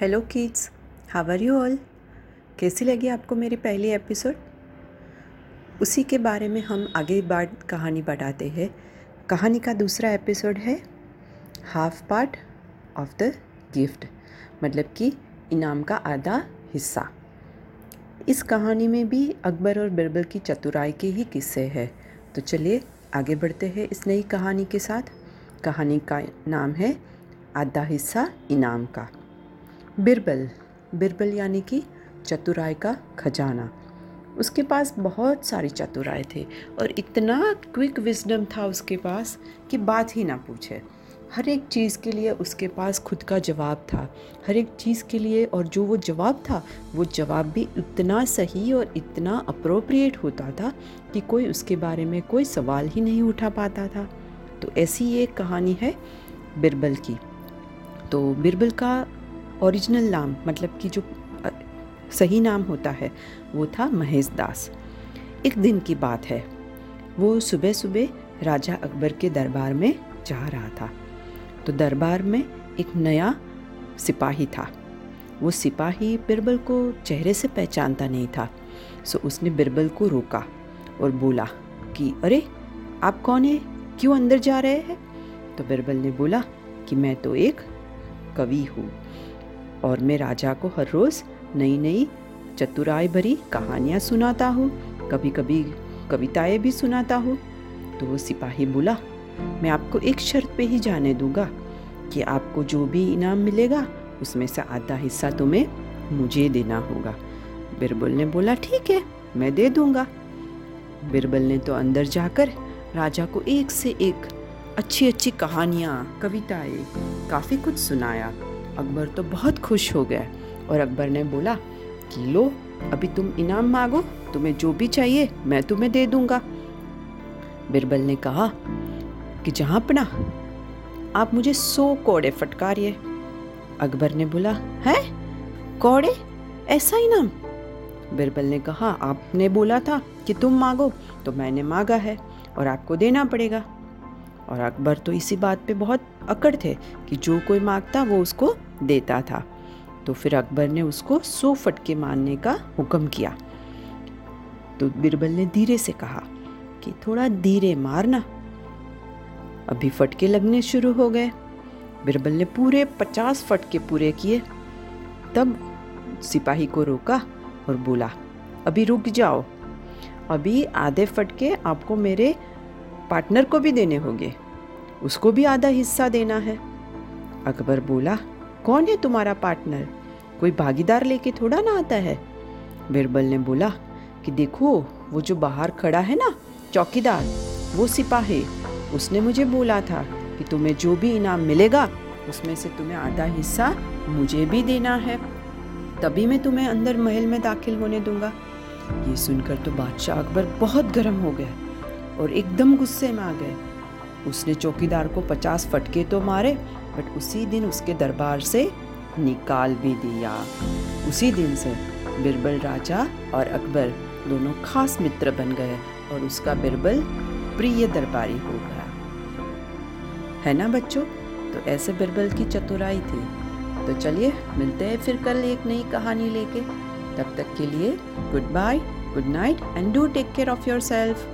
Hello kids how are you all कैसी लगी आपको मेरी पहली एपिसोड उसी के बारे में हम आगे बार कहानी बढ़ाते हैं। कहानी का दूसरा एपिसोड है half part of the gift मतलब कि इनाम का आधा हिस्सा। इस कहानी में भी अकबर और बिरबल की चतुराई के ही किस्से हैं। तो चलिए आगे बढ़ते हैं इस नई कहानी के साथ। कहानी का नाम है आधा हिस्सा इनाम का। बिरबल। बिरबल यानी कि चतुराय का खजाना। उसके पास बहुत सारी चतुराय थे और इतना क्विक विजडम था उसके पास कि बात ही ना पूछे। हर एक चीज़ के लिए उसके पास खुद का जवाब था। हर एक चीज़ के लिए और जो वो जवाब था, वो जवाब भी इतना सही और इतना अप्रोप्रिएट होता था कि कोई उसके बारे में कोई सवाल ही नहीं उठा पाता था। तो ऐसी एक कहानी है बिरबल की। तो बिरबल का ओरिजिनल नाम मतलब कि जो सही नाम होता है, वो था महेश दास। एक दिन की बात है। वो सुबह सुबह राजा अकबर के दरबार में जा रहा था। तो दरबार में एक नया सिपाही था। वो सिपाही बिरबल को चेहरे से पहचानता नहीं था। सो उसने बिरबल को रोका और बोला कि, अरे, आप कौन है? क्यों अंदर जा रहे हैं? तो बिरबल ने बोला कि, मैं तो एक कवि हूँ। और मैं राजा को हर रोज़ नई नई चतुराई भरी कहानियाँ सुनाता हूँ कभी कभी कविताएँ भी सुनाता हूँ। तो वो सिपाही बोला, मैं आपको एक शर्त पे ही जाने दूँगा कि आपको जो भी इनाम मिलेगा, उसमें से आधा हिस्सा तुम्हें मुझे देना होगा। बिरबल ने बोला, ठीक है, मैं दे दूँगा। बिरबल ने तो अंदर जाकर राजा को एक से एक अच्छी अच्छी कहानियाँ, कविताएँ, काफ़ी कुछ सुनाया। अकबर तो बहुत खुश हो गया और अकबर ने बोला, कि लो, अभी तुम इनाम मांगो, तुम्हें जो भी चाहिए मैं तुम्हें दे दूँगा. बिरबल ने कहा, कि जहाँ अपना, आप मुझे सौ कोड़े फटकारिए. अकबर ने बोला, है? कोड़े? ऐसा ही नाम बिरबल ने कहा, आपने बोला था कि तुम मांगो तो मैंने मांगा है और आपको देना पड़ेगा. और अकबर तो इसी बात पे बहुत अकड़ थे कि जो कोई माँगता वो उसको देता था। तो फिर अकबर ने उसको सौ फटके मारने का हुक्म किया। तो बिरबल ने धीरे से कहा कि थोड़ा धीरे मारना। अभी फटके लगने शुरू हो गए। बिरबल ने पूरे पचास फटके पूरे किए। तब सिपाही को रोका और बोला, अभी रुक जाओ। अभी आधे फटके आपको मेरे पार्टनर को भी देने होंगे। उसको भी आधा हिस्सा देना है। अकबर बोला कौन है तुम्हारा पार्टनर? कोई भागीदार लेके थोड़ा ना आता है? बिरबल ने बोला कि देखो, वो जो बाहर खड़ा है ना, चौकीदार, वो सिपाही उसने मुझे बोला था कि तुम्हें जो भी इनाम मिलेगा, उसमें से तुम्हें आधा हिस्सा मुझे भी देना है। तभी मैं तुम्हें अंदर महल में दाखिल होने दूँगा। ये सुनकर तो बादशाह अकबर बहुत गर्म हो गया और एकदम गुस्से में आ गए। उसने चौकीदार को पचास फटके तो मारे बट उसी दिन उसके दरबार से निकाल भी दिया। उसी दिन से बिरबल राजा और अकबर दोनों खास मित्र बन गए और उसका बिरबल प्रिय दरबारी हो गया। है ना बच्चों? तो ऐसे बिरबल की चतुराई थी। तो चलिए, मिलते हैं फिर कल एक नई कहानी लेके। तब तक के लिए good bye good night and do take care of yourself